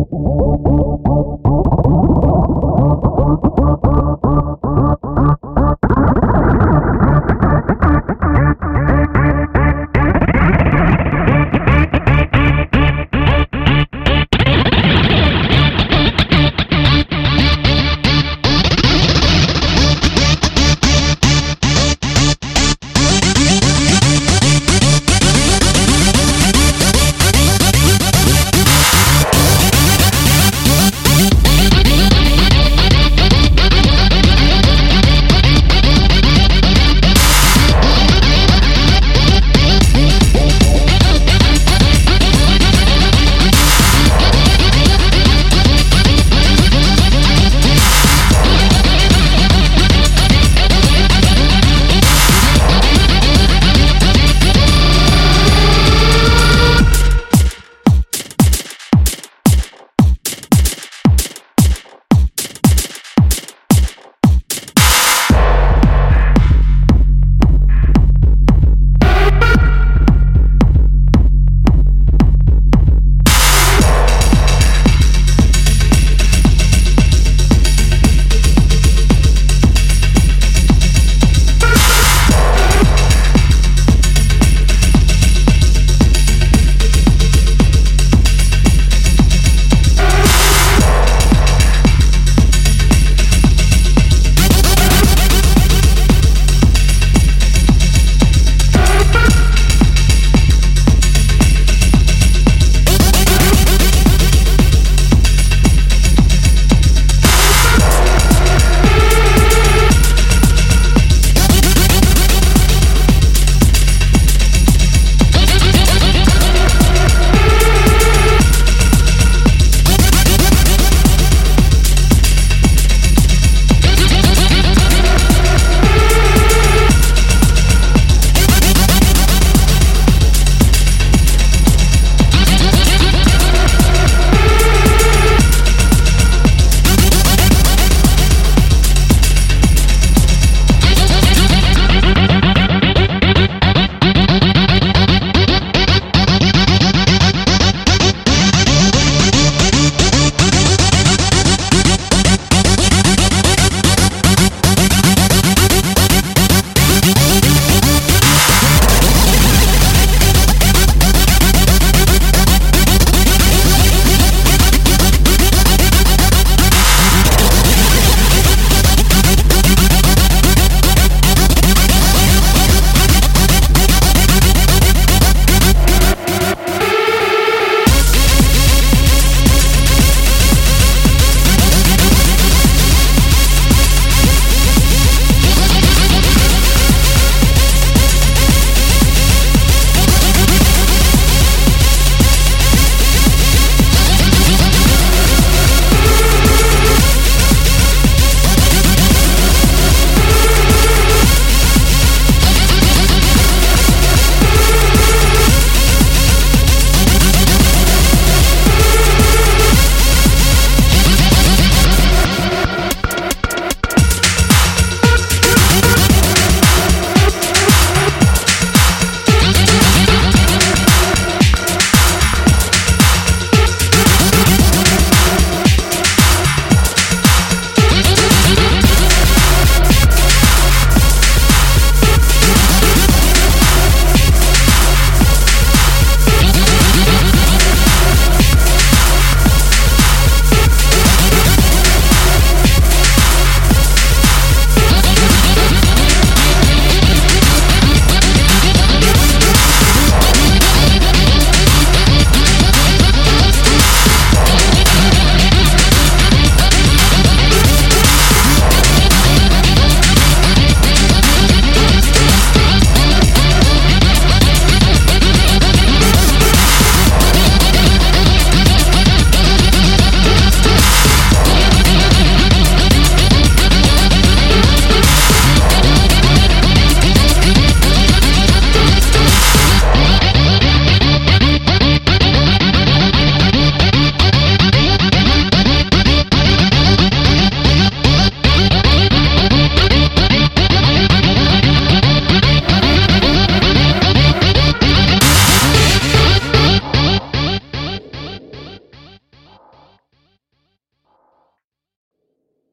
Oh,